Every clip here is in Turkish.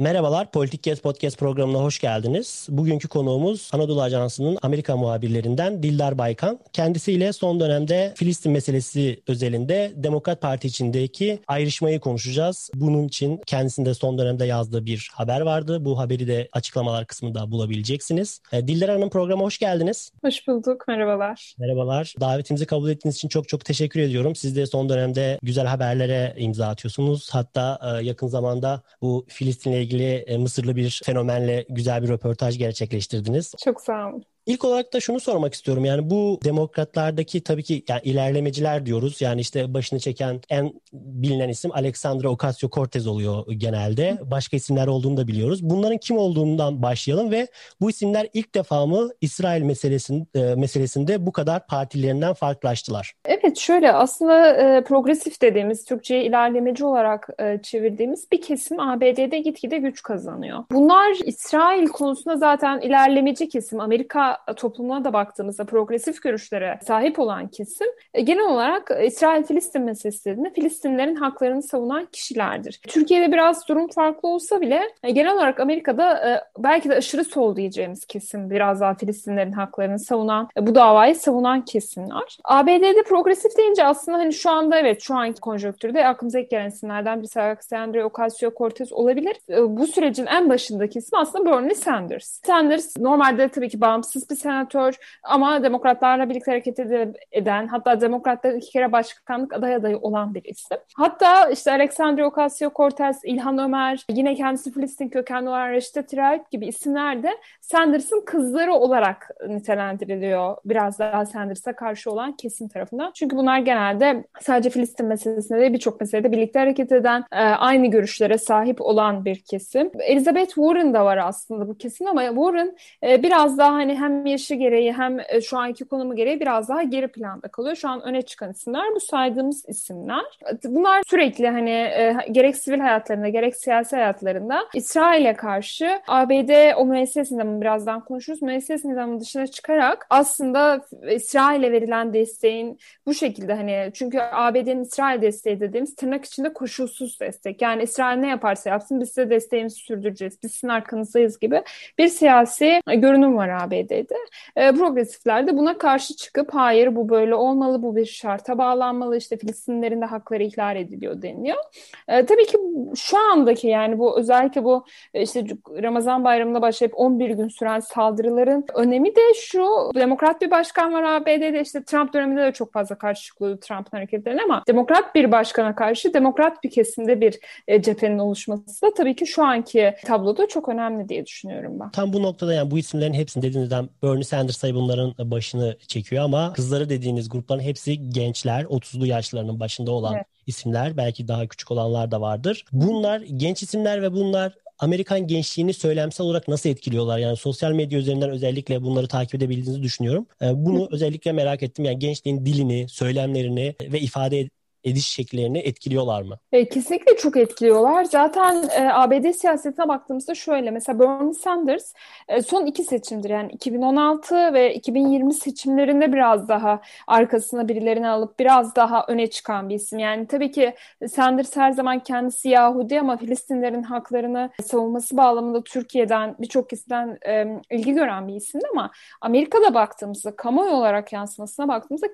Merhabalar, Politik Kes Podcast programına hoş geldiniz. Bugünkü konuğumuz Anadolu Ajansı'nın Amerika muhabirlerinden Dildar Baykan. Kendisiyle son dönemde Filistin meselesi özelinde Demokrat Parti içindeki ayrışmayı konuşacağız. Bunun için kendisinde son dönemde yazdığı bir haber vardı. Bu haberi de açıklamalar kısmında bulabileceksiniz. E, Dildar Hanım programa hoş geldiniz. Hoş bulduk, merhabalar. Merhabalar. Davetimizi kabul ettiğiniz için çok çok teşekkür ediyorum. Siz de son dönemde güzel haberlere imza atıyorsunuz. Hatta e, yakın zamanda bu Filistin'le ilgili ilgili e, Mısırlı bir fenomenle güzel bir röportaj gerçekleştirdiniz. Çok sağ olun. İlk olarak da şunu sormak istiyorum. Yani bu demokratlardaki tabii ki yani ilerlemeciler diyoruz. Yani işte başını çeken en bilinen isim Alexandra Ocasio-Cortez oluyor genelde. Başka isimler olduğunu da biliyoruz. Bunların kim olduğundan başlayalım ve bu isimler ilk defa mı İsrail meselesinde, e, meselesinde bu kadar partilerinden farklılaştılar? Evet şöyle aslında e, progresif dediğimiz Türkçe'ye ilerlemeci olarak e, çevirdiğimiz bir kesim ABD'de gitgide güç kazanıyor. Bunlar İsrail konusunda zaten ilerlemeci kesim. Amerika toplumuna da baktığımızda progresif görüşlere sahip olan kesim e, genel olarak İsrail-Filistin meselesinde Filistinlerin haklarını savunan kişilerdir. Türkiye'de biraz durum farklı olsa bile e, genel olarak Amerika'da e, belki de aşırı sol diyeceğimiz kesim biraz daha Filistinlerin haklarını savunan, bu davayı savunan kesimler. ABD'de progresif deyince aslında hani şu anda evet şu anki konjonktürde aklımıza ilk gelen isimlerden birisi Alexandria Ocasio-Cortez olabilir. Bu sürecin en başındaki ismi aslında Bernie Sanders. Sanders normalde tabii ki bağımsız bir senatör ama demokratlarla birlikte hareket eden hatta demokratların iki kere başkanlık aday adayı olan bir isim. Hatta işte Alexandria Ocasio-Cortez, İlhan Ömer, yine kendisi Filistin kökenli olan Reşte Tlaib gibi isimler de Sanders'ın kızları olarak nitelendiriliyor. Biraz daha Sanders'a karşı olan kesim tarafından. Çünkü bunlar genelde sadece Filistin meselesinde de birçok meselede birlikte hareket eden, e, aynı görüşlere sahip olan bir kesim. Elizabeth Warren da var aslında bu kesim ama Warren e, biraz daha hani hem hem yaşı gereği hem e, şu anki konumu gereği biraz daha geri planda kalıyor. Şu an öne çıkan isimler bu saydığımız isimler. Bunlar sürekli hani e, gerek sivil hayatlarında gerek siyasi hayatlarında İsrail'e karşı ABD o müesses nizamı birazdan konuşuruz. Müesses nizamının dışına çıkarak aslında İsrail'e verilen desteğin bu şekilde hani çünkü ABD'nin İsrail desteği dediğimiz tırnak içinde koşulsuz destek. Yani İsrail ne yaparsa yapsın biz size desteğimizi sürdüreceğiz. Biz sizin arkanızdayız gibi bir siyasi görünüm var ABD'de ülkelerde e, progresifler de buna karşı çıkıp hayır bu böyle olmalı, bu bir şarta bağlanmalı, işte Filistinlerin de hakları ihlal ediliyor deniliyor. E, tabii ki şu andaki yani bu özellikle bu e, işte Ramazan bayramında başlayıp 11 gün süren saldırıların önemi de şu demokrat bir başkan var ABD'de işte Trump döneminde de çok fazla karşı çıkıyordu Trump'ın hareketlerine ama demokrat bir başkana karşı demokrat bir kesimde bir e, cephenin oluşması da tabii ki şu anki tabloda çok önemli diye düşünüyorum ben. Tam bu noktada yani bu isimlerin hepsini dediğinizden Bernie Sanders tabii bunların başını çekiyor ama kızları dediğiniz grupların hepsi gençler, 30'lu yaşlarının başında olan evet. isimler. Belki daha küçük olanlar da vardır. Bunlar genç isimler ve bunlar Amerikan gençliğini söylemsel olarak nasıl etkiliyorlar? Yani sosyal medya üzerinden özellikle bunları takip edebildiğinizi düşünüyorum. Ee, bunu özellikle merak ettim. Yani gençliğin dilini, söylemlerini ve ifade ediş şekillerini etkiliyorlar mı? E, kesinlikle çok etkiliyorlar. Zaten e, ABD siyasetine baktığımızda şöyle mesela Bernie Sanders e, son iki seçimdir yani 2016 ve 2020 seçimlerinde biraz daha arkasına birilerini alıp biraz daha öne çıkan bir isim. Yani tabii ki Sanders her zaman kendisi Yahudi ama Filistinlerin haklarını savunması bağlamında Türkiye'den birçok kişiden e, ilgi gören bir isimdi ama Amerika'da baktığımızda kamuoyu olarak yansımasına baktığımızda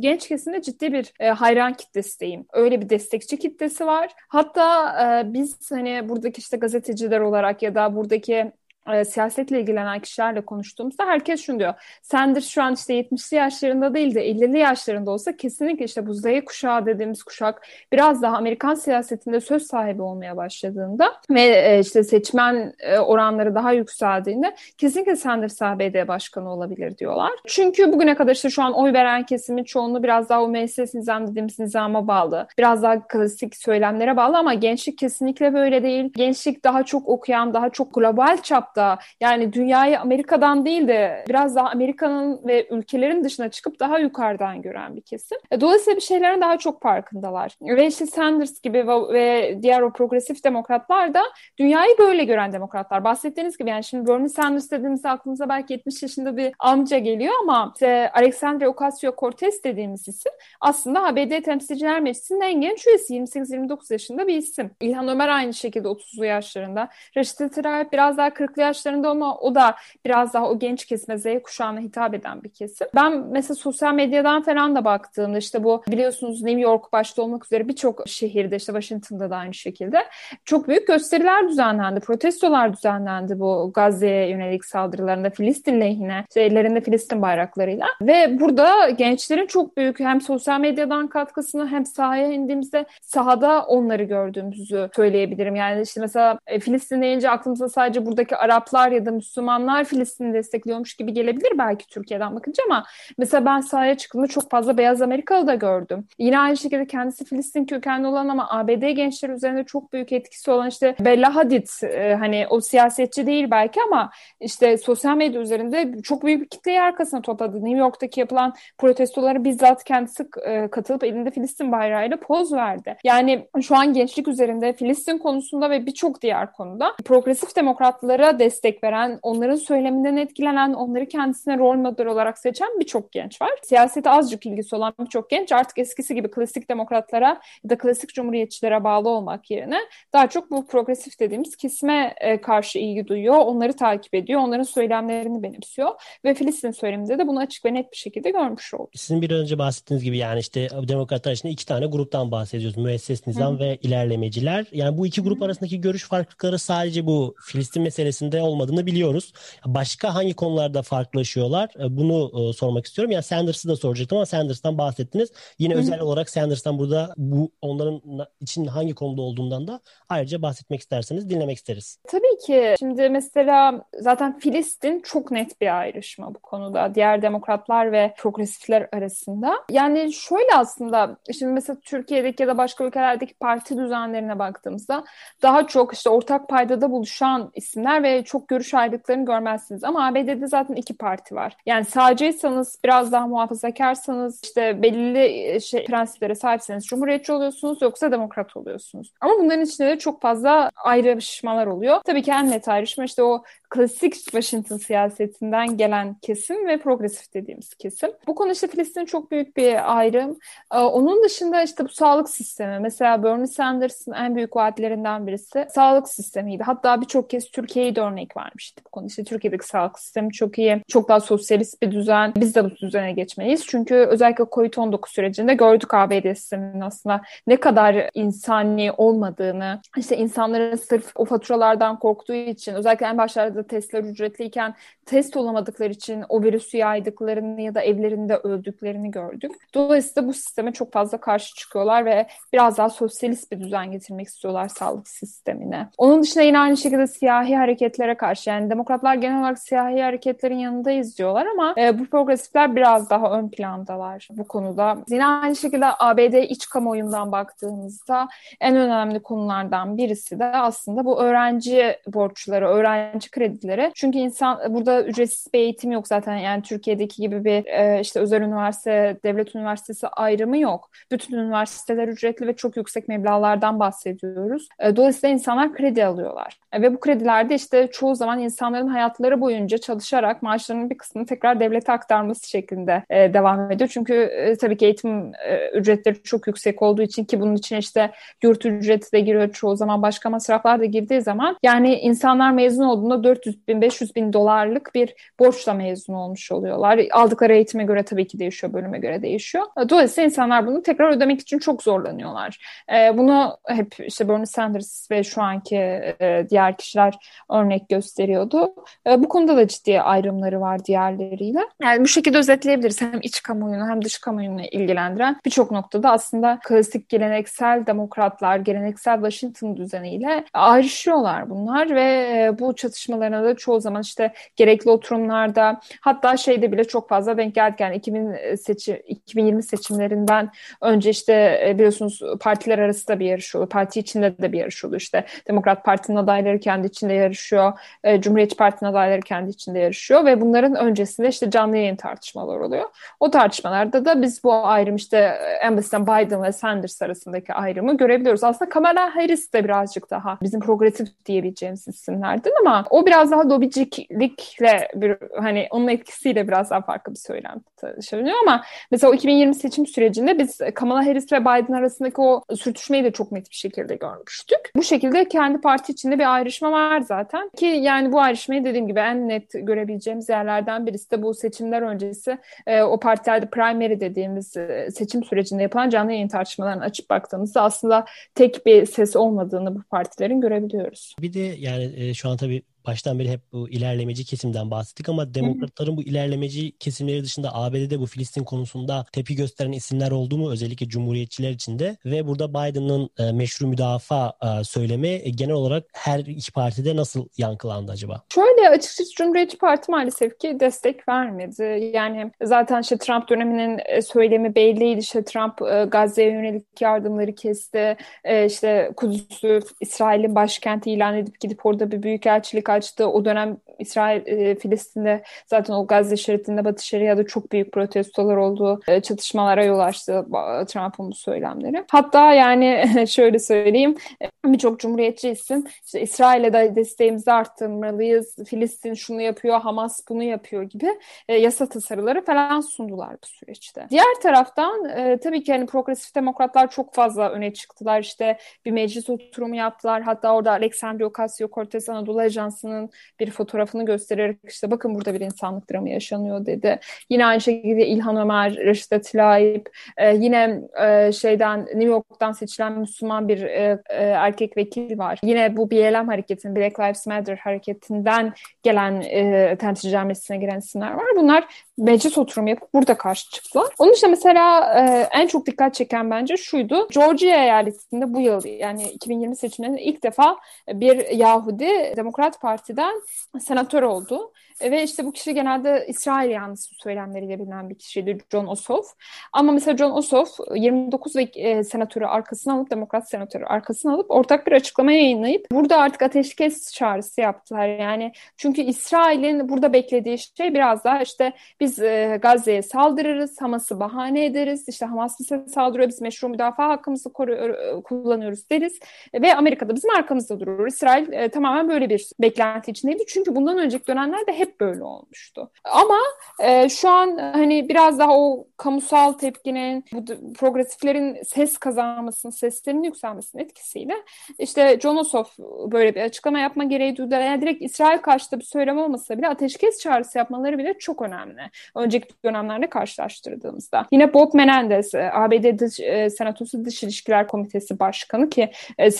genç kesimde ciddi bir e, hayran kitle kitlesindeyim. Öyle bir destekçi kitlesi var. Hatta e, biz hani buradaki işte gazeteciler olarak ya da buradaki e, siyasetle ilgilenen kişilerle konuştuğumuzda herkes şunu diyor. Sanders şu an işte 70'li yaşlarında değil de 50'li yaşlarında olsa kesinlikle işte bu Z kuşağı dediğimiz kuşak biraz daha Amerikan siyasetinde söz sahibi olmaya başladığında ve e, işte seçmen e, oranları daha yükseldiğinde kesinlikle Sanders ABD başkanı olabilir diyorlar. Çünkü bugüne kadar işte şu an oy veren kesimin çoğunluğu biraz daha o meclis nizam dediğimiz nizama bağlı. Biraz daha klasik söylemlere bağlı ama gençlik kesinlikle böyle değil. Gençlik daha çok okuyan, daha çok global çapta hatta yani dünyayı Amerika'dan değil de biraz daha Amerika'nın ve ülkelerin dışına çıkıp daha yukarıdan gören bir kesim. E, dolayısıyla bir şeylerin daha çok farkındalar. Ve işte Sanders gibi ve, diğer o progresif demokratlar da dünyayı böyle gören demokratlar. Bahsettiğiniz gibi yani şimdi Bernie Sanders dediğimizde aklımıza belki 70 yaşında bir amca geliyor ama işte Alexandria Ocasio-Cortez dediğimiz isim aslında ABD Temsilciler Meclisi'nin en genç üyesi 28-29 yaşında bir isim. İlhan Ömer aynı şekilde 30'lu yaşlarında. Reşit Tırayip biraz daha 40'lı yaşlarında ama o da biraz daha o genç kesime Z kuşağına hitap eden bir kesim. Ben mesela sosyal medyadan falan da baktığımda işte bu biliyorsunuz New York başta olmak üzere birçok şehirde işte Washington'da da aynı şekilde çok büyük gösteriler düzenlendi, protestolar düzenlendi bu Gazze'ye yönelik saldırılarında Filistin lehine, işte ellerinde Filistin bayraklarıyla ve burada gençlerin çok büyük hem sosyal medyadan katkısını hem sahaya indiğimizde sahada onları gördüğümüzü söyleyebilirim. Yani işte mesela e, Filistin deyince aklımıza sadece buradaki Araplar ya da Müslümanlar Filistin'i destekliyormuş gibi gelebilir belki Türkiye'den bakınca ama mesela ben sahaya çıktığımda çok fazla beyaz Amerikalı da gördüm. Yine aynı şekilde kendisi Filistin kökenli olan ama ABD gençleri üzerinde çok büyük etkisi olan işte Bella Hadid e, hani o siyasetçi değil belki ama işte sosyal medya üzerinde çok büyük bir kitleyi arkasına topladı. New York'taki yapılan protestolara bizzat kendisi e, katılıp elinde Filistin bayrağıyla poz verdi. Yani şu an gençlik üzerinde Filistin konusunda ve birçok diğer konuda progresif demokratlara destek veren, onların söyleminden etkilenen, onları kendisine rol model olarak seçen birçok genç var. Siyasete azıcık ilgisi olan birçok genç artık eskisi gibi klasik demokratlara ya da klasik cumhuriyetçilere bağlı olmak yerine daha çok bu progresif dediğimiz kesime e, karşı ilgi duyuyor, onları takip ediyor, onların söylemlerini benimsiyor ve Filistin söyleminde de bunu açık ve net bir şekilde görmüş oldu. Sizin bir önce bahsettiğiniz gibi yani işte demokratlar içinde iki tane gruptan bahsediyoruz. Müesses nizam Hı-hı. ve ilerlemeciler. Yani bu iki grup Hı-hı. arasındaki görüş farklılıkları sadece bu Filistin meselesinde olmadığını biliyoruz. Başka hangi konularda farklılaşıyorlar? E, bunu e, sormak istiyorum. Yani Sanders'ı da soracaktım ama Sanders'tan bahsettiniz. Yine Hı-hı. özel olarak Sanders'tan burada bu onların için hangi konuda olduğundan da ayrıca bahsetmek isterseniz dinlemek isteriz. Tabii ki. Şimdi mesela zaten Filistin çok net bir ayrışma bu konuda. Diğer demokratlar ve progresifler arasında. Yani şöyle aslında şimdi mesela Türkiye'deki ya da başka ülkelerdeki parti düzenlerine baktığımızda daha çok işte ortak paydada buluşan isimler ve çok görüş ayrılıklarını görmezsiniz. Ama ABD'de zaten iki parti var. Yani sağcıysanız biraz daha muhafazakarsanız işte belirli şey, prensiplere sahipseniz cumhuriyetçi oluyorsunuz yoksa demokrat oluyorsunuz. Ama bunların içinde de çok fazla ayrışmalar oluyor. Tabii ki en net ayrışma işte o klasik Washington siyasetinden gelen kesim ve progresif dediğimiz kesim. Bu konu işte Filistin çok büyük bir ayrım. Ee, onun dışında işte bu sağlık sistemi. Mesela Bernie Sanders'ın en büyük vaatlerinden birisi sağlık sistemiydi. Hatta birçok kez Türkiye'yi de örnek vermişti bu konu. İşte Türkiye'deki sağlık sistemi çok iyi. Çok daha sosyalist bir düzen. Biz de bu düzene geçmeliyiz. Çünkü özellikle COVID-19 sürecinde gördük ABD sisteminin aslında ne kadar insani olmadığını. İşte insanların sırf o faturalardan korktuğu için özellikle en başlarda testler ücretliyken test olamadıkları için o virüsü yaydıklarını ya da evlerinde öldüklerini gördük. Dolayısıyla bu sisteme çok fazla karşı çıkıyorlar ve biraz daha sosyalist bir düzen getirmek istiyorlar sağlık sistemine. Onun dışında yine aynı şekilde siyahi hareketlere karşı yani demokratlar genel olarak siyahi hareketlerin yanında izliyorlar ama e, bu progresifler biraz daha ön plandalar bu konuda. Yine aynı şekilde ABD iç kamuoyundan baktığımızda en önemli konulardan birisi de aslında bu öğrenci borçları, öğrenci kredileri. Çünkü insan burada ücretsiz bir eğitim yok zaten yani Türkiye'deki gibi bir e, işte özel üniversite, devlet üniversitesi ayrımı yok. Bütün üniversiteler ücretli ve çok yüksek meblağlardan bahsediyoruz. E, dolayısıyla insanlar kredi alıyorlar. E, ve bu kredilerde işte çoğu zaman insanların hayatları boyunca çalışarak maaşlarının bir kısmını tekrar devlete aktarması şeklinde e, devam ediyor. Çünkü e, tabii ki eğitim e, ücretleri çok yüksek olduğu için ki bunun için işte yurt ücreti de giriyor çoğu zaman başka masraflar da girdiği zaman yani insanlar mezun olduğunda 400 bin 500 bin dolarlık bir borçla mezun olmuş oluyorlar. Aldıkları eğitime göre tabii ki değişiyor, bölüme göre değişiyor. Dolayısıyla insanlar bunu tekrar ödemek için çok zorlanıyorlar. E, bunu hep işte Bernie Sanders ve şu anki e, diğer kişiler örnek gösteriyordu. E, bu konuda da ciddi ayrımları var diğerleriyle. Yani bu şekilde özetleyebiliriz. Hem iç kamuoyunu hem dış kamuoyunu ilgilendiren birçok noktada aslında klasik geleneksel demokratlar, geleneksel Washington düzeniyle ayrışıyorlar bunlar ve bu çatışmaların tartışmalarına da çoğu zaman işte gerekli oturumlarda hatta şeyde bile çok fazla denk geldik. Yani 2000 seçim, 2020 seçimlerinden önce işte e, biliyorsunuz partiler arasında bir yarış oluyor. Parti içinde de bir yarış oluyor. İşte Demokrat Parti'nin adayları kendi içinde yarışıyor. E, Cumhuriyetçi Parti'nin adayları kendi içinde yarışıyor ve bunların öncesinde işte canlı yayın tartışmalar oluyor. O tartışmalarda da biz bu ayrım işte en basitten Biden ve Sanders arasındaki ayrımı görebiliyoruz. Aslında Kamala Harris de birazcık daha bizim progresif diyebileceğimiz isimlerden ama o biraz daha dobiciklikle bir hani onun etkisiyle biraz daha farklı bir söylem taşınıyor ama mesela o 2020 seçim sürecinde biz Kamala Harris ve Biden arasındaki o sürtüşmeyi de çok net bir şekilde görmüştük. Bu şekilde kendi parti içinde bir ayrışma var zaten ki yani bu ayrışmayı dediğim gibi en net görebileceğimiz yerlerden birisi de bu seçimler öncesi e, o partilerde primary dediğimiz e, seçim sürecinde yapılan canlı yayın tartışmalarını açıp baktığımızda aslında tek bir ses olmadığını bu partilerin görebiliyoruz. Bir de yani e, şu an tabii baştan beri hep bu ilerlemeci kesimden bahsettik ama demokratların bu ilerlemeci kesimleri dışında ABD'de bu Filistin konusunda tepki gösteren isimler oldu mu özellikle cumhuriyetçiler içinde ve burada Biden'ın e, meşru müdafaa e, söylemi e, genel olarak her iki partide nasıl yankılandı acaba? Şöyle açıkçası Cumhuriyetçi Parti maalesef ki destek vermedi. Yani zaten işte Trump döneminin e, söylemi belliydi. İşte Trump e, Gazze'ye yönelik yardımları kesti. E, işte Kudüs'ü İsrail'in başkenti ilan edip gidip orada bir büyükelçilik açtı. O dönem İsrail e, Filistin'de zaten o Gazze şeridinde Batı Şeria'da çok büyük protestolar oldu. E, çatışmalara yol açtı Trump'ın bu söylemleri. Hatta yani şöyle söyleyeyim e, birçok cumhuriyetçi isim işte İsrail'e de desteğimizi arttırmalıyız. Filistin şunu yapıyor, Hamas bunu yapıyor gibi e, yasa tasarıları falan sundular bu süreçte. Diğer taraftan e, tabii ki hani progresif demokratlar çok fazla öne çıktılar. İşte bir meclis oturumu yaptılar. Hatta orada Alexandria Ocasio-Cortez Anadolu Ajansı babasının bir fotoğrafını göstererek işte bakın burada bir insanlık dramı yaşanıyor dedi. Yine aynı şekilde İlhan Ömer, Reşit Tlaib, e, yine e, şeyden New York'tan seçilen Müslüman bir e, e, erkek vekil var. Yine bu BLM hareketinin, Black Lives Matter hareketinden gelen e, temsilciler meclisine giren isimler var. Bunlar meclis oturumu yapıp burada karşı çıktılar. Onun için mesela e, en çok dikkat çeken bence şuydu. Georgia eyaletinde bu yıl yani 2020 seçimlerinde ilk defa bir Yahudi Demokrat Parti'den senatör oldu. E, ve işte bu kişi genelde İsrail yanlısı söylemleriyle bilinen bir kişiydi John Ossoff. Ama mesela John Ossoff 29 ve e, senatörü arkasına alıp Demokrat senatörü arkasına alıp ortak bir açıklama yayınlayıp burada artık ateşkes çağrısı yaptılar. Yani çünkü İsrail'in burada beklediği şey biraz daha işte biz e, Gazze'ye saldırırız, Hamas'ı bahane ederiz. İşte Hamas bize saldırıyor, biz meşru müdafaa hakkımızı koruyor, e, kullanıyoruz deriz. Ve Amerika'da bizim arkamızda durur. İsrail e, tamamen böyle bir beklenti içindeydi. Çünkü bundan önceki dönemlerde hep hep böyle olmuştu. Ama e, şu an hani biraz daha o kamusal tepkinin, bu progresiflerin ses kazanmasının, seslerinin yükselmesinin etkisiyle işte John Ossoff böyle bir açıklama yapma gereği duydular. Yani direkt İsrail karşıtı bir söylem olmasa bile ateşkes çağrısı yapmaları bile çok önemli. Önceki dönemlerle karşılaştırdığımızda. Yine Bob Menendez, e, ABD Dış, e, Senatosu Dış İlişkiler Komitesi Başkanı ki e,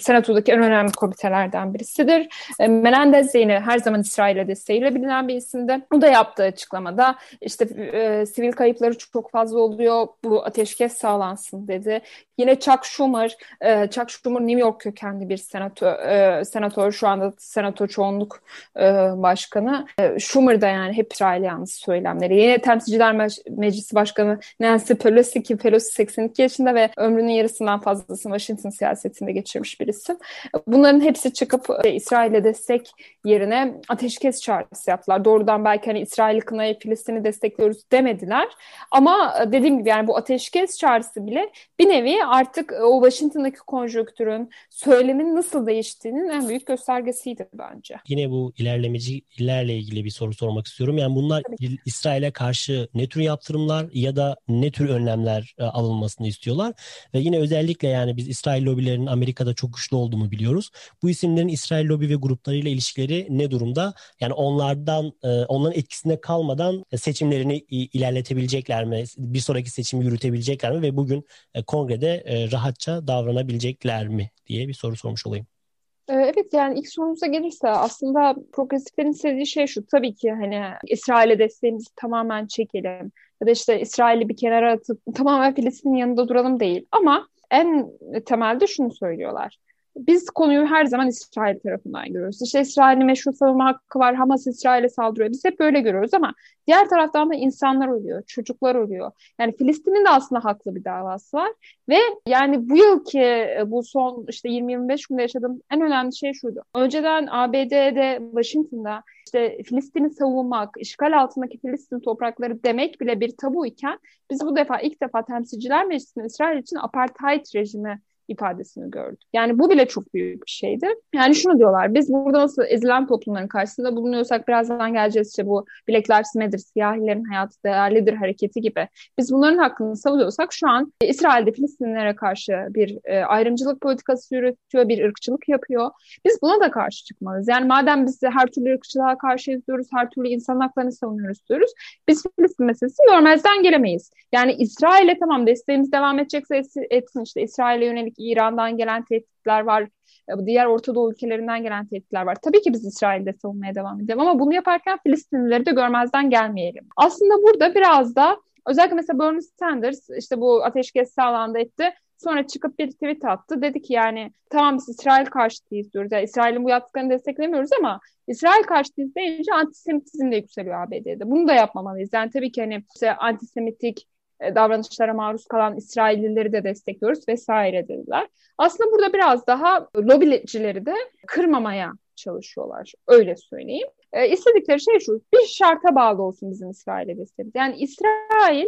Senato'daki en önemli komitelerden birisidir. Menendez de yine her zaman İsrail'e desteğiyle bilinen bir isimdi. O da yaptığı açıklamada işte e, sivil kayıpları çok fazla oluyor. Bu ateşkes sağlansın dedi. Yine Chuck Schumer, e, Chuck Schumer New York kökenli bir senatör, e, senatör şu anda senato çoğunluk e, başkanı. E, Schumer da yani hep İsrail yanlısı söylemleri. Yine Temsilciler Meclisi Başkanı Nancy Pelosi ki Pelosi 82 yaşında ve ömrünün yarısından fazlasını Washington siyasetinde geçirmiş bir isim. Bunların hepsi çıkıp e, İsrail'e destek yerine ateşkes çağrısı yaptılar. Doğrudan belki hani İsrail'i kınayıp Filistin'i destekliyoruz demediler. Ama e, dediğim gibi yani bu ateşkes çağrısı bile bir nevi artık e, o Washington'daki konjonktürün söylemin nasıl değiştiğinin en büyük göstergesiydi bence. Yine bu ilerlemecilerle ilgili bir soru sormak istiyorum. Yani bunlar İsrail'e karşı ne tür yaptırımlar ya da ne tür önlemler e, alınmasını istiyorlar? Ve yine özellikle yani biz İsrail lobilerinin Amerika'da çok güçlü olduğunu biliyoruz. Bu isimlerin İsrail lobi ve gruplarıyla ilişkileri ne durumda? Yani onlardan e, onların etkisinde kalmadan seçimlerini ilerletebilecekler mi? Bir sonraki seçimi yürütebilecekler mi? Ve bugün kongrede e, rahatça davranabilecekler mi diye bir soru sormuş olayım. E, evet yani ilk sorumuza gelirse aslında progresiflerin istediği şey şu tabii ki hani İsrail'e desteğimizi tamamen çekelim ya da işte İsrail'i bir kenara atıp tamamen Filistin'in yanında duralım değil ama en temelde şunu söylüyorlar. Biz konuyu her zaman İsrail tarafından görüyoruz. İşte İsrail'in meşru savunma hakkı var, Hamas İsrail'e saldırıyor. Biz hep böyle görüyoruz ama diğer taraftan da insanlar ölüyor, çocuklar ölüyor. Yani Filistin'in de aslında haklı bir davası var. Ve yani bu yılki e, bu son işte 20-25 günde yaşadığım en önemli şey şuydu. Önceden ABD'de, Washington'da işte Filistin'i savunmak, işgal altındaki Filistin toprakları demek bile bir tabu iken biz bu defa ilk defa temsilciler meclisinde İsrail için apartheid rejimi ifadesini gördük. Yani bu bile çok büyük bir şeydi. Yani şunu diyorlar, biz burada nasıl ezilen toplumların karşısında bulunuyorsak birazdan geleceğiz işte bu Black Lives Matter, siyahilerin hayatı değerlidir hareketi gibi. Biz bunların hakkını savunuyorsak şu an İsrail'de Filistinlilere karşı bir e, ayrımcılık politikası yürütüyor, bir ırkçılık yapıyor. Biz buna da karşı çıkmalıyız. Yani madem biz her türlü ırkçılığa karşı diyoruz, her türlü insan haklarını savunuyoruz diyoruz. Biz Filistin meselesini görmezden gelemeyiz. Yani İsrail'e tamam desteğimiz devam edecekse etsin işte İsrail'e yönelik İran'dan gelen tehditler var. E, diğer Orta Doğu ülkelerinden gelen tehditler var. Tabii ki biz İsrail'de savunmaya devam edelim ama bunu yaparken Filistinlileri de görmezden gelmeyelim. Aslında burada biraz da özellikle mesela Bernie Sanders işte bu ateşkes sağlandı etti. Sonra çıkıp bir tweet attı. Dedi ki yani tamam biz İsrail karşıtıyız diyoruz. Yani İsrail'in bu yaptıklarını desteklemiyoruz ama İsrail karşıtıyız deyince antisemitizm de yükseliyor ABD'de. Bunu da yapmamalıyız. Yani tabii ki hani işte antisemitik davranışlara maruz kalan İsraillileri de destekliyoruz vesaire dediler. Aslında burada biraz daha lobicileri de kırmamaya çalışıyorlar. Öyle söyleyeyim. E, istedikleri şey şu, bir şarta bağlı olsun bizim İsrail'e desteğimiz. Yani İsrail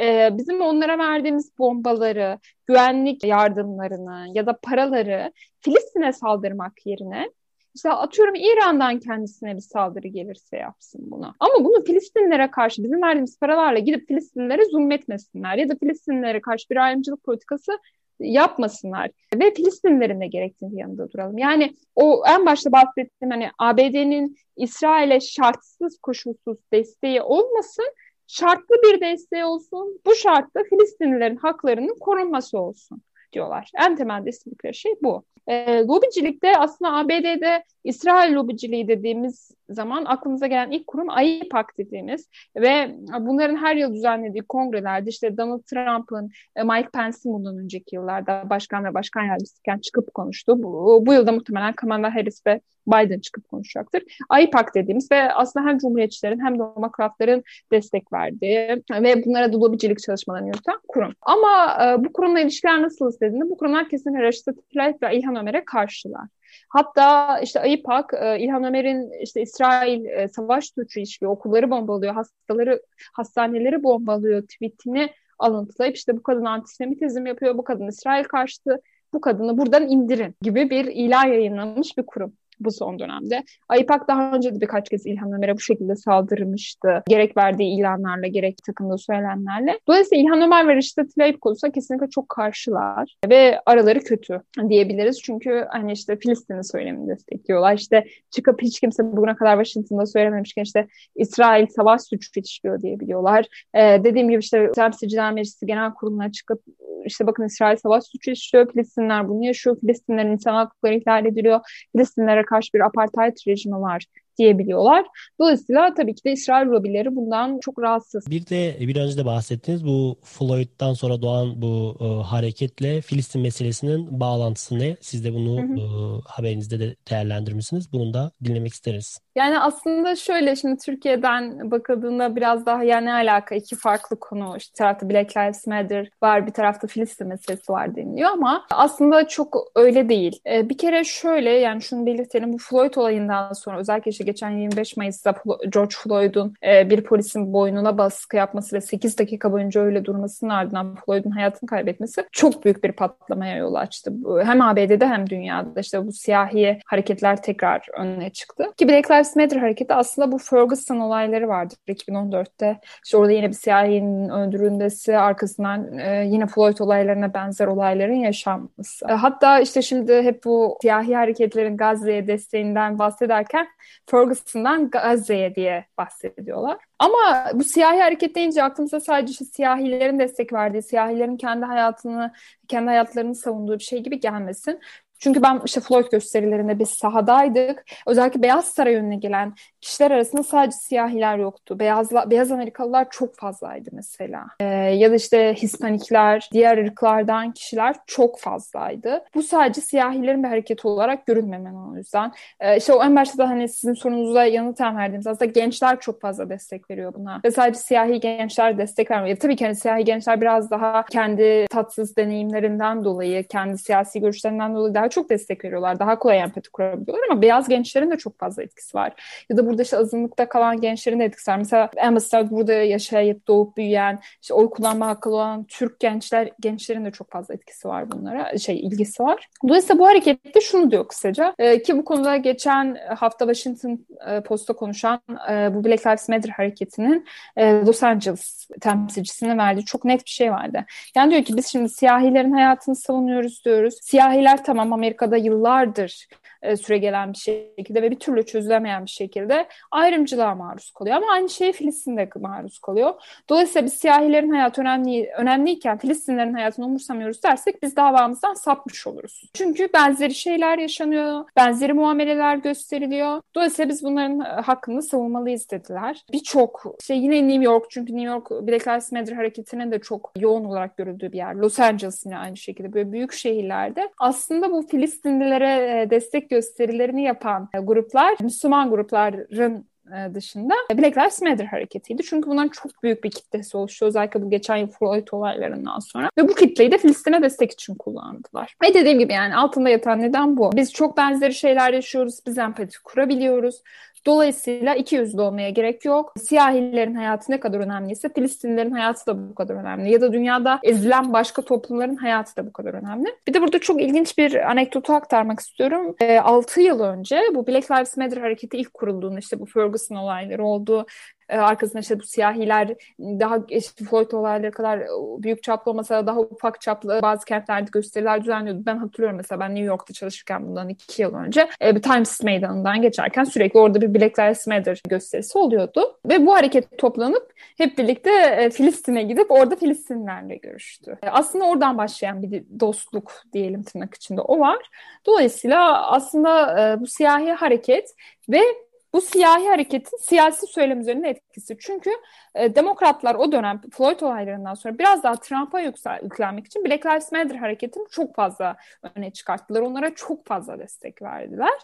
e, bizim onlara verdiğimiz bombaları, güvenlik yardımlarını ya da paraları Filistin'e saldırmak yerine işte atıyorum İran'dan kendisine bir saldırı gelirse yapsın bunu. Ama bunu Filistinlere karşı bizim verdiğimiz paralarla gidip Filistinlere zulmetmesinler ya da Filistinlere karşı bir ayrımcılık politikası yapmasınlar ve Filistinlerin de gerektiğini yanında duralım. Yani o en başta bahsettiğim hani ABD'nin İsrail'e şartsız koşulsuz desteği olmasın, şartlı bir desteği olsun. Bu şartta Filistinlilerin haklarının korunması olsun diyorlar. En temelde istedikleri şey bu. E, lobicilikte aslında ABD'de İsrail lobiciliği dediğimiz zaman aklımıza gelen ilk kurum AIPAC dediğimiz ve bunların her yıl düzenlediği kongrelerde işte Donald Trump'ın, e, Mike Pence'in bundan önceki yıllarda başkan ve başkan yardımcısıyken çıkıp konuştu. Bu, bu yılda muhtemelen Kamala Harris ve Biden çıkıp konuşacaktır. AIPAC dediğimiz ve aslında hem Cumhuriyetçilerin hem demokratların destek verdiği ve bunlara da lobicilik çalışmalarını yürüten kurum. Ama e, bu kurumla ilişkiler nasıl istediğinde bu kurumlar kesinlikle Reşit Tlaib ve İlhan Ömer'e karşılar. Hatta işte AIPAC, e, İlhan Ömer'in işte İsrail e, savaş suçu işliyor, okulları bombalıyor, hastaları, hastaneleri bombalıyor tweetini alıntılayıp işte bu kadın antisemitizm yapıyor, bu kadın İsrail karşıtı, bu kadını buradan indirin gibi bir ilan yayınlanmış bir kurum bu son dönemde. AIPAC daha önce de birkaç kez İlhan Ömer'e bu şekilde saldırmıştı. Gerek verdiği ilanlarla gerek takımda söylenenlerle. Dolayısıyla İlhan Ömer ve Reşit Tayyip konusunda kesinlikle çok karşılar ve araları kötü diyebiliriz. Çünkü hani işte Filistin'in söylemini destekliyorlar. İşte çıkıp hiç kimse bugüne kadar Washington'da söylememişken işte İsrail savaş suçu işliyor diyebiliyorlar. Ee, dediğim gibi işte Temsilciler Meclisi Genel Kurulu'na çıkıp işte bakın İsrail savaş suçu işliyor. Filistinler bunu yaşıyor. Filistinlerin insan hakları ihlal ediliyor. Filistinlere karşı bir apartheid rejimi var diyebiliyorlar. Dolayısıyla tabii ki de İsrail lobileri bundan çok rahatsız. Bir de bir önce de bahsettiniz bu Floyd'dan sonra doğan bu e, hareketle Filistin meselesinin bağlantısı ne? Siz de bunu hı hı. E, haberinizde de değerlendirmişsiniz. Bunu da dinlemek isteriz. Yani aslında şöyle şimdi Türkiye'den bakıldığında biraz daha yani alaka iki farklı konu. İşte bir tarafta Black Lives Matter var bir tarafta Filistin meselesi var deniliyor ama aslında çok öyle değil. Ee, bir kere şöyle yani şunu belirtelim bu Floyd olayından sonra özellikle işte geçen 25 Mayıs'ta George Floyd'un bir polisin boynuna baskı yapması ve 8 dakika boyunca öyle durmasının ardından Floyd'un hayatını kaybetmesi çok büyük bir patlamaya yol açtı. Hem ABD'de hem dünyada işte bu siyahi hareketler tekrar önüne çıktı. Ki Black Lives Matter hareketi aslında bu Ferguson olayları vardır 2014'te. İşte orada yine bir siyahinin öldürülmesi, arkasından yine Floyd olaylarına benzer olayların yaşanması. Hatta işte şimdi hep bu siyahi hareketlerin Gazze'ye desteğinden bahsederken Ferguson'dan Gazze'ye diye bahsediyorlar. Ama bu siyahi hareket deyince aklımıza sadece işte siyahilerin destek verdiği, siyahilerin kendi hayatını, kendi hayatlarını savunduğu bir şey gibi gelmesin. Çünkü ben işte Floyd gösterilerinde biz sahadaydık. Özellikle Beyaz Saray önüne gelen kişiler arasında sadece siyahiler yoktu. Beyazla, beyaz Amerikalılar çok fazlaydı mesela. Ee, ya da işte Hispanikler, diğer ırklardan kişiler çok fazlaydı. Bu sadece siyahilerin bir hareketi olarak görünmemen o yüzden. Ee, işte o en başta da hani sizin sorunuza yanıten verdiğimiz aslında gençler çok fazla destek veriyor buna. Ve sadece siyahi gençler destek vermiyor. Tabii ki hani siyahi gençler biraz daha kendi tatsız deneyimlerinden dolayı, kendi siyasi görüşlerinden dolayı daha çok destek veriyorlar. Daha kolay empati kurabiliyorlar ama beyaz gençlerin de çok fazla etkisi var. Ya da burada işte azınlıkta kalan gençlerin de etkisi var. Mesela Amsterdam burada yaşayıp doğup büyüyen, işte oy kullanma hakkı olan Türk gençler gençlerin de çok fazla etkisi var bunlara, şey ilgisi var. Dolayısıyla bu harekette şunu diyor kısaca e, ki bu konuda geçen hafta Washington e, Post'ta konuşan e, bu Black Lives Matter hareketinin e, Los Angeles temsilcisine verdiği çok net bir şey vardı. Yani diyor ki biz şimdi siyahilerin hayatını savunuyoruz diyoruz. Siyahiler tamam Amerika'da yıllardır e, süre gelen bir şekilde ve bir türlü çözülemeyen bir şekilde ayrımcılığa maruz kalıyor. Ama aynı şey Filistin'de maruz kalıyor. Dolayısıyla biz siyahilerin hayatı önemli, önemliyken Filistinlerin hayatını umursamıyoruz dersek biz davamızdan sapmış oluruz. Çünkü benzeri şeyler yaşanıyor, benzeri muameleler gösteriliyor. Dolayısıyla biz bunların e, hakkını savunmalıyız dediler. Birçok şey yine New York çünkü New York Black Lives Matter hareketinin de çok yoğun olarak görüldüğü bir yer. Los Angeles yine aynı şekilde böyle büyük şehirlerde aslında bu Filistinlilere e, destek gösterilerini yapan e, gruplar Müslüman grupların e, dışında Black Lives Matter hareketiydi. Çünkü bunların çok büyük bir kitlesi oluştu. Özellikle bu geçen yıl Floyd olaylarından sonra. Ve bu kitleyi de Filistin'e destek için kullandılar. Ve dediğim gibi yani altında yatan neden bu. Biz çok benzeri şeyler yaşıyoruz. Biz empati kurabiliyoruz. Dolayısıyla iki yüzlü olmaya gerek yok. Siyahilerin hayatı ne kadar önemliyse Filistinlilerin hayatı da bu kadar önemli. Ya da dünyada ezilen başka toplumların hayatı da bu kadar önemli. Bir de burada çok ilginç bir anekdotu aktarmak istiyorum. E, 6 yıl önce bu Black Lives Matter hareketi ilk kurulduğunda işte bu Ferguson olayları oldu arkasında işte bu siyahiler daha işte Floyd olayları kadar e, büyük çaplı olmasa da daha ufak çaplı bazı kentlerde gösteriler düzenliyordu. Ben hatırlıyorum mesela ben New York'ta çalışırken bundan iki yıl önce e, bir Times Meydanı'ndan geçerken sürekli orada bir Black Lives Matter gösterisi oluyordu. Ve bu hareket toplanıp hep birlikte e, Filistin'e gidip orada Filistinlerle görüştü. E, aslında oradan başlayan bir dostluk diyelim tırnak içinde o var. Dolayısıyla aslında e, bu siyahi hareket ve bu siyahi hareketin siyasi söylem üzerinde etkisi. Çünkü e, demokratlar o dönem Floyd olaylarından sonra biraz daha Trump'a yüklenmek için Black Lives Matter hareketini çok fazla öne çıkarttılar. Onlara çok fazla destek verdiler.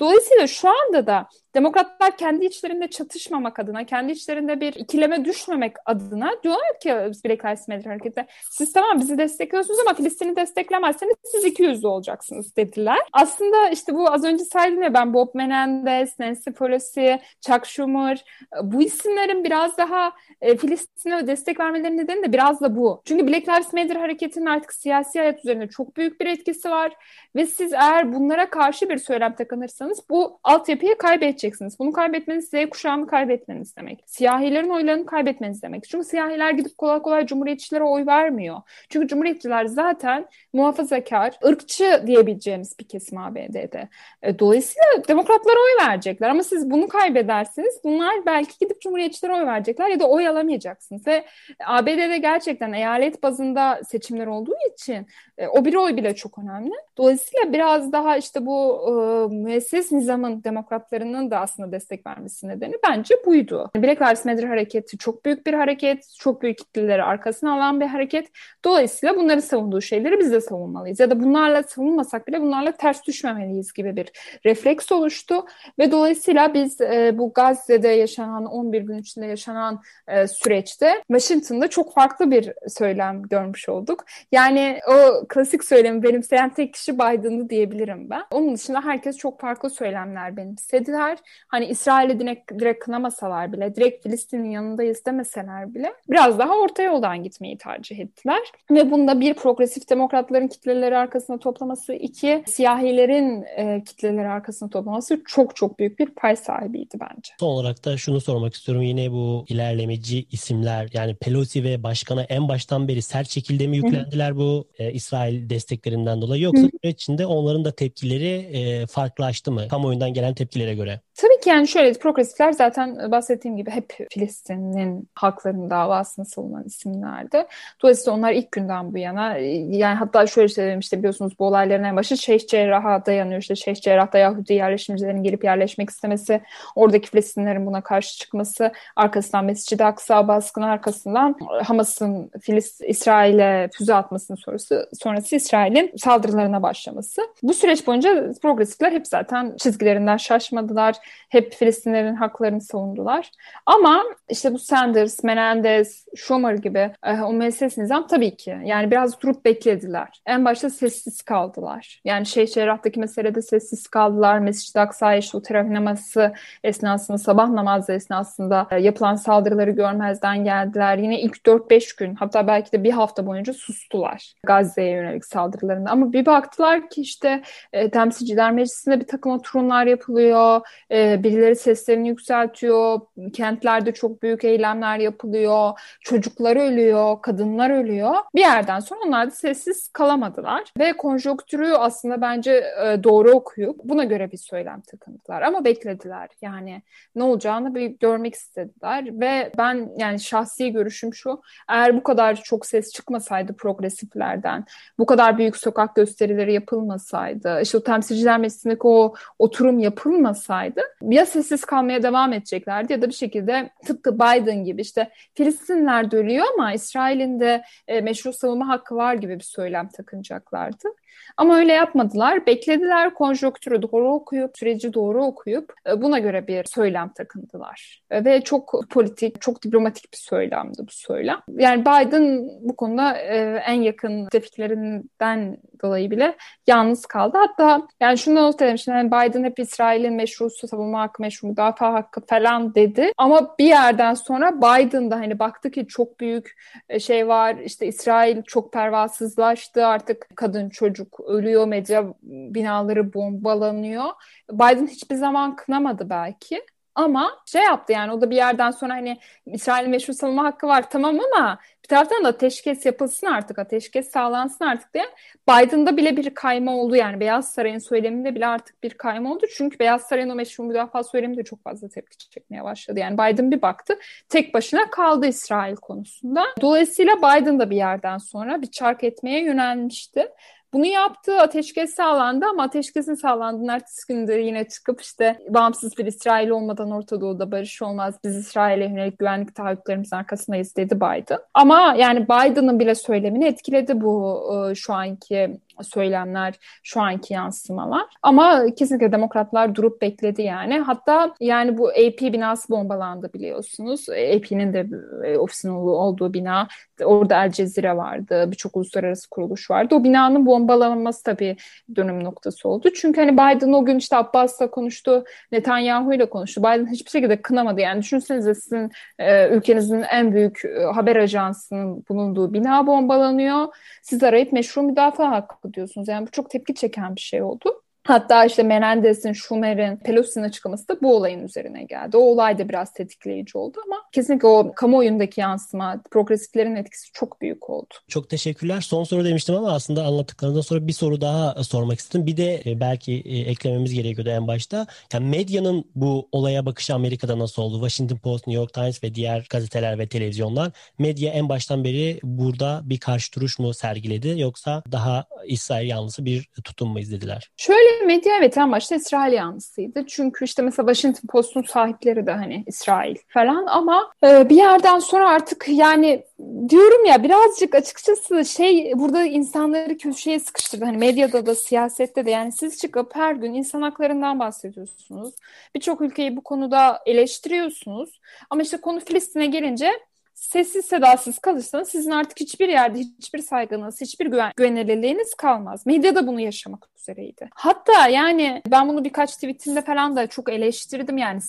Dolayısıyla şu anda da demokratlar kendi içlerinde çatışmamak adına, kendi içlerinde bir ikileme düşmemek adına diyorlar ki Black Lives Matter hareketi siz tamam bizi destekliyorsunuz ama Filistin'i desteklemezseniz siz iki yüzlü olacaksınız dediler. Aslında işte bu az önce saydım ya ben Bob Menendez, Nancy Pelosi, Chuck Schumer bu isimlerin biraz daha e, Filistin'e destek vermelerinin nedeni de biraz da bu. Çünkü Black Lives Matter hareketinin artık siyasi hayat üzerinde çok büyük bir etkisi var ve siz eğer bunlara karşı bir söylem takınırsanız bu altyapıyı kaybedeceksiniz. Bunu kaybetmeniz Z kuşağını kaybetmeniz demek. Siyahilerin oylarını kaybetmeniz demek. Çünkü siyahiler gidip kolay kolay cumhuriyetçilere oy vermiyor. Çünkü cumhuriyetçiler zaten muhafazakar, ırkçı diyebileceğimiz bir kesim ABD'de. E, dolayısıyla demokratlara oy verecekler ama siz bunu kaybedersiniz. Bunlar belki gidip cumhuriyetçilere oy verecekler ya da oy alamayacaksınız. Ve ABD'de gerçekten eyalet bazında seçimler olduğu için e, o bir oy bile çok önemli. Dolayısıyla biraz daha işte bu e, müesses nizamın demokratlarının da aslında destek vermesi nedeni bence buydu. Black Lives Matter hareketi çok büyük bir hareket, çok büyük kitleleri arkasına alan bir hareket. Dolayısıyla bunları savunduğu şeyleri biz de savunmalıyız. Ya da bunlarla savunmasak bile bunlarla ters düşmemeliyiz gibi bir refleks oluştu. Ve dolayısıyla biz e, bu Gazze'de yaşanan 11 gün içinde yaşanan e, süreçte Washington'da çok farklı bir söylem görmüş olduk. Yani o klasik söylemi benimseyen tek kişi Biden'dı diyebilirim ben. Onun dışında herkes çok farklı söylemler benimsediler. Hani İsrail'i direkt, direkt kınamasalar bile, direkt Filistin'in yanındayız demeseler bile biraz daha orta yoldan gitmeyi tercih ettiler. Ve bunda bir progresif demokratların kitleleri arkasında toplaması, iki siyahilerin e, kitleleri arkasında toplaması çok çok büyük bir pay sahibiydi bence. Son olarak da şunu sormak istiyorum. Yine bu ilerlemeci isimler yani Pelosi ve başkana en baştan beri sert şekilde mi yüklendiler bu e, İsrail desteklerinden dolayı yoksa süreç içinde onların da tepkileri e, farklılaştı mı? Kamuoyundan gelen tepkilere göre. Tabii ki yani şöyle progresifler zaten bahsettiğim gibi hep Filistin'in haklarının davasını savunan isimlerdi. Dolayısıyla onlar ilk günden bu yana yani hatta şöyle söyleyeyim işte biliyorsunuz bu olayların en başı Şeyh Cerrah'a dayanıyor. İşte Şeyh Cerrah'ta Yahudi yerleşimcilerin gelip yerleşmek istemesi oradaki Filistinlerin buna karşı çıkması, arkasından Mescid-i Aksa baskını arkasından Hamas'ın Filist İsrail'e füze atmasının sonrası, sonrası İsrail'in saldırılarına başlaması. Bu süreç boyunca progresifler hep zaten çizgilerinden şaşmadılar. Hep Filistinlerin haklarını savundular. Ama işte bu Sanders, Menendez, Schumer gibi e, o meselesi nizam tabii ki. Yani biraz durup beklediler. En başta sessiz kaldılar. Yani şey Cerrah'taki meselede sessiz kaldılar. Mescid-i Aksa'ya işte o namazı esnasında, sabah namazı esnasında e, yapılan saldırıları görmezden geldiler. Yine ilk 4-5 gün hatta belki de bir hafta boyunca sustular Gazze'ye yönelik saldırılarında. Ama bir baktılar ki işte e, temsilciler meclisinde bir takım oturumlar yapılıyor. E, birileri seslerini yükseltiyor. Kentlerde çok büyük eylemler yapılıyor. Çocuklar ölüyor, kadınlar ölüyor. Bir yerden sonra onlar da sessiz kalamadılar. Ve konjonktürü aslında bence e, doğru okuyup buna göre bir söylem takındılar. Ama beklediler. Yani ne olacağını bir görmek istediler. Ve ben yani şahsi görüşüm şu. Eğer bu kadar çok ses çıkmasaydı progresiflerden, bu kadar büyük sokak gösterileri yapılmasaydı, işte o temsilciler meclisindeki o oturum yapılmasaydı ya sessiz kalmaya devam edeceklerdi ya da bir şekilde tıpkı Biden gibi işte Filistinler de ölüyor ama İsrail'in de e, meşru savunma hakkı var gibi bir söylem takınacaklardı. Ama öyle yapmadılar. Beklediler konjonktürü doğru okuyup, süreci doğru okuyup e, buna göre bir söylem takındılar. E, ve çok politik, çok diplomatik bir söylemdi bu söylem. Yani Biden bu konuda e, en yakın müttefiklerinden dolayı bile yalnız kaldı. Hatta yani şunu not edelim. Şimdi yani Biden hep İsrail'in meşru savunma hakkı, meşru müdafaa hakkı falan dedi. Ama bir yerden sonra Biden da hani baktı ki çok büyük şey var. İşte İsrail çok pervasızlaştı. Artık kadın, çocuk ölüyor, medya binaları bombalanıyor. Biden hiçbir zaman kınamadı belki. Ama şey yaptı yani o da bir yerden sonra hani İsrail'in meşru savunma hakkı var tamam ama bir taraftan da ateşkes yapılsın artık, ateşkes sağlansın artık diye Biden'da bile bir kayma oldu yani Beyaz Saray'ın söyleminde bile artık bir kayma oldu. Çünkü Beyaz Saray'ın o meşru müdafaa söylemi de çok fazla tepki çekmeye başladı. Yani Biden bir baktı tek başına kaldı İsrail konusunda. Dolayısıyla Biden da bir yerden sonra bir çark etmeye yönelmişti. Bunu yaptı, ateşkes sağlandı ama ateşkesin sağlandığının ertesi günde yine çıkıp işte bağımsız bir İsrail olmadan Orta Doğu'da barış olmaz. Biz İsrail'e yönelik güvenlik taahhütlerimizin arkasındayız dedi Biden. Ama yani Biden'ın bile söylemini etkiledi bu e, şu anki söylemler, şu anki yansımalar. Ama kesinlikle demokratlar durup bekledi yani. Hatta yani bu AP binası bombalandı biliyorsunuz. AP'nin de e, ofisinin olduğu bina. Orada El Cezire vardı. Birçok uluslararası kuruluş vardı. O binanın bombalanması tabii dönüm noktası oldu. Çünkü hani Biden o gün işte Abbas'la konuştu, Netanyahu ile konuştu. Biden hiçbir şekilde kınamadı. Yani düşünsenize sizin e, ülkenizin en büyük e, haber ajansının bulunduğu bina bombalanıyor. Siz arayıp meşru müdafaa hakkı diyorsunuz. Yani bu çok tepki çeken bir şey oldu. Hatta işte Menendez'in, Schumer'in, Pelosi'nin açıklaması da bu olayın üzerine geldi. O olay da biraz tetikleyici oldu ama kesinlikle o kamuoyundaki yansıma, progresiflerin etkisi çok büyük oldu. Çok teşekkürler. Son soru demiştim ama aslında anlattıklarından sonra bir soru daha sormak istedim. Bir de e, belki e, eklememiz gerekiyordu en başta. Yani medyanın bu olaya bakışı Amerika'da nasıl oldu? Washington Post, New York Times ve diğer gazeteler ve televizyonlar medya en baştan beri burada bir karşı duruş mu sergiledi yoksa daha İsrail yanlısı bir tutum mu izlediler? Şöyle medya evet en başta İsrail yanlısıydı. Çünkü işte mesela Washington Post'un sahipleri de hani İsrail falan ama e, bir yerden sonra artık yani diyorum ya birazcık açıkçası şey burada insanları köşeye sıkıştırdı. Hani medyada da siyasette de yani siz çıkıp her gün insan haklarından bahsediyorsunuz. Birçok ülkeyi bu konuda eleştiriyorsunuz. Ama işte konu Filistin'e gelince sessiz sedasız kalırsanız sizin artık hiçbir yerde hiçbir saygınız, hiçbir güven güvenilirliğiniz kalmaz. Medya da bunu yaşamak üzereydi. Hatta yani ben bunu birkaç tweetimde falan da çok eleştirdim yani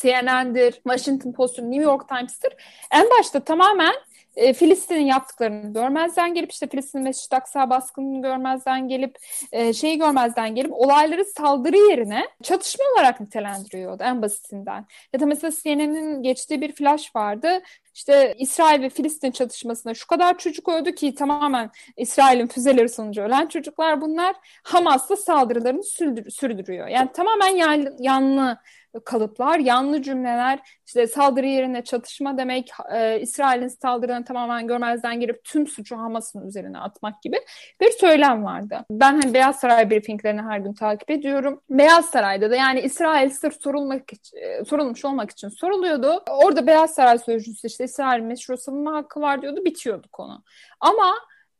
CNN'dir, Washington Post'tur, New York Times'tir. En başta tamamen e, Filistin'in yaptıklarını görmezden gelip işte Filistin'in Mescid Aksa baskınını görmezden gelip e, şeyi görmezden gelip olayları saldırı yerine çatışma olarak nitelendiriyordu en basitinden. Ya da mesela CNN'in geçtiği bir flash vardı. İşte İsrail ve Filistin çatışmasında şu kadar çocuk öldü ki tamamen İsrail'in füzeleri sonucu ölen çocuklar bunlar. Hamas da saldırılarını sürdürüyor. Yani tamamen yanlı kalıplar, yanlı cümleler, işte saldırı yerine çatışma demek, e, İsrail'in saldırılarını tamamen görmezden gelip tüm suçu Hamas'ın üzerine atmak gibi bir söylem vardı. Ben hani Beyaz Saray briefinglerini her gün takip ediyorum. Beyaz Saray'da da yani İsrail sırf sorulmak için, e, sorulmuş olmak için soruluyordu. Orada Beyaz Saray sözcüsü işte İsrail'in meşru savunma hakkı var diyordu, bitiyordu konu. Ama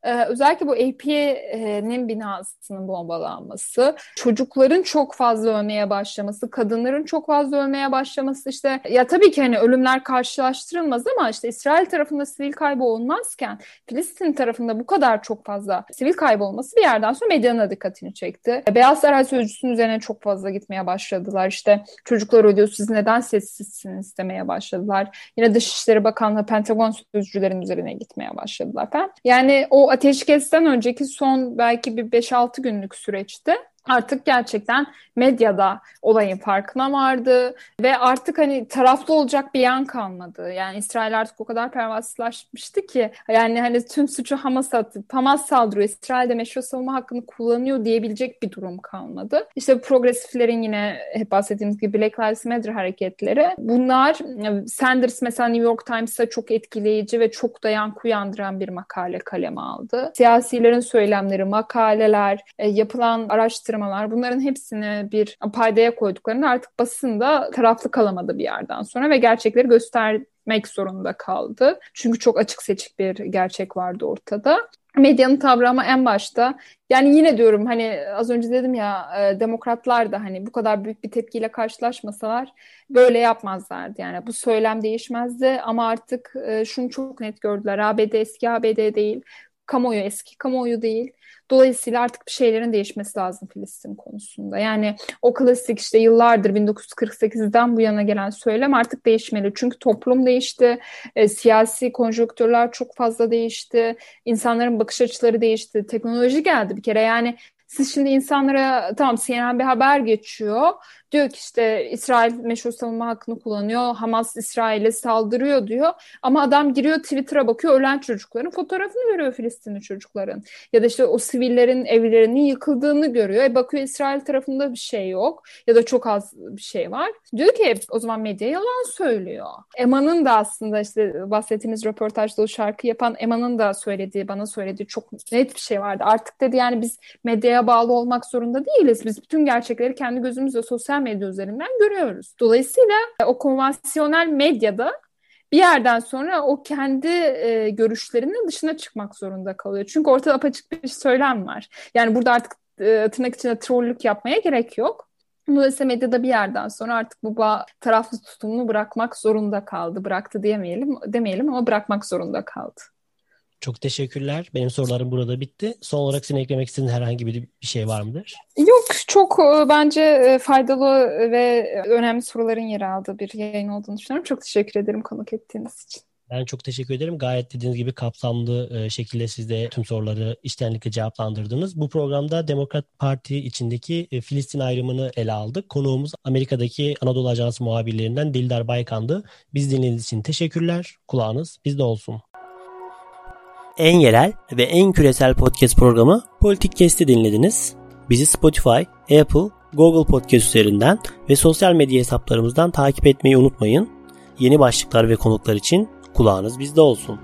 ee, özellikle bu AP'nin binasının bombalanması, çocukların çok fazla ölmeye başlaması, kadınların çok fazla ölmeye başlaması işte ya tabii ki hani ölümler karşılaştırılmaz ama işte İsrail tarafında sivil kaybı olmazken Filistin tarafında bu kadar çok fazla sivil kaybı olması bir yerden sonra medyanın dikkatini çekti. Beyaz Saray Sözcüsü'nün üzerine çok fazla gitmeye başladılar. İşte çocuklar ölüyor siz neden sessizsiniz demeye başladılar. Yine Dışişleri Bakanlığı Pentagon sözcülerin üzerine gitmeye başladılar falan. Yani o ateşkesten önceki son belki bir 5-6 günlük süreçte artık gerçekten medyada olayın farkına vardı ve artık hani taraflı olacak bir yan kalmadı. Yani İsrail artık o kadar pervasızlaşmıştı ki yani hani tüm suçu Hamas atıp Hamas saldırıyor, İsrail de meşru savunma hakkını kullanıyor diyebilecek bir durum kalmadı. İşte progresiflerin yine hep bahsettiğimiz gibi Black Lives Matter hareketleri bunlar Sanders mesela New York Times'a çok etkileyici ve çok da yankı uyandıran bir makale kaleme aldı. Siyasilerin söylemleri, makaleler, e, yapılan araştırmalar bunların hepsini bir paydaya koyduklarında artık basında taraflı kalamadı bir yerden sonra ve gerçekleri göstermek zorunda kaldı. Çünkü çok açık seçik bir gerçek vardı ortada. Medyanın tavrı ama en başta yani yine diyorum hani az önce dedim ya e, demokratlar da hani bu kadar büyük bir tepkiyle karşılaşmasalar böyle yapmazlardı. Yani bu söylem değişmezdi ama artık e, şunu çok net gördüler. ABD eski ABD değil. Kamuoyu eski kamuoyu değil. Dolayısıyla artık bir şeylerin değişmesi lazım Filistin konusunda. Yani o klasik işte yıllardır 1948'den bu yana gelen söylem artık değişmeli. Çünkü toplum değişti, e, siyasi konjonktürler çok fazla değişti, insanların bakış açıları değişti, teknoloji geldi bir kere. Yani siz şimdi insanlara tamam CNN bir haber geçiyor. Diyor ki işte İsrail meşru savunma hakkını kullanıyor. Hamas İsrail'e saldırıyor diyor. Ama adam giriyor Twitter'a bakıyor ölen çocukların fotoğrafını görüyor Filistinli çocukların. Ya da işte o sivillerin evlerinin yıkıldığını görüyor. E bakıyor İsrail tarafında bir şey yok. Ya da çok az bir şey var. Diyor ki o zaman medya yalan söylüyor. Eman'ın da aslında işte bahsettiğiniz röportajda o şarkı yapan Eman'ın da söylediği, bana söylediği çok net bir şey vardı. Artık dedi yani biz medyaya bağlı olmak zorunda değiliz. Biz bütün gerçekleri kendi gözümüzle sosyal medya üzerinden görüyoruz. Dolayısıyla o konvansiyonel medyada bir yerden sonra o kendi e, görüşlerinin dışına çıkmak zorunda kalıyor. Çünkü ortada apaçık bir söylem var. Yani burada artık e, tırnak içinde trollük yapmaya gerek yok. Dolayısıyla medyada bir yerden sonra artık bu bağ, taraflı tutumunu bırakmak zorunda kaldı. Bıraktı diyemeyelim, demeyelim ama bırakmak zorunda kaldı. Çok teşekkürler. Benim sorularım burada bitti. Son olarak senin eklemek istediğin herhangi bir, bir şey var mıdır? Yok. Çok e, bence e, faydalı ve önemli soruların yer aldığı bir yayın olduğunu düşünüyorum. Çok teşekkür ederim konuk ettiğiniz için. Ben çok teşekkür ederim. Gayet dediğiniz gibi kapsamlı e, şekilde siz de tüm soruları içtenlikle cevaplandırdınız. Bu programda Demokrat Parti içindeki Filistin ayrımını ele aldık. Konuğumuz Amerika'daki Anadolu Ajansı muhabirlerinden Dildar Baykan'dı. Biz dinlediğiniz için teşekkürler. Kulağınız bizde olsun en yerel ve en küresel podcast programı Politik Kesti dinlediniz. Bizi Spotify, Apple, Google Podcast üzerinden ve sosyal medya hesaplarımızdan takip etmeyi unutmayın. Yeni başlıklar ve konuklar için kulağınız bizde olsun.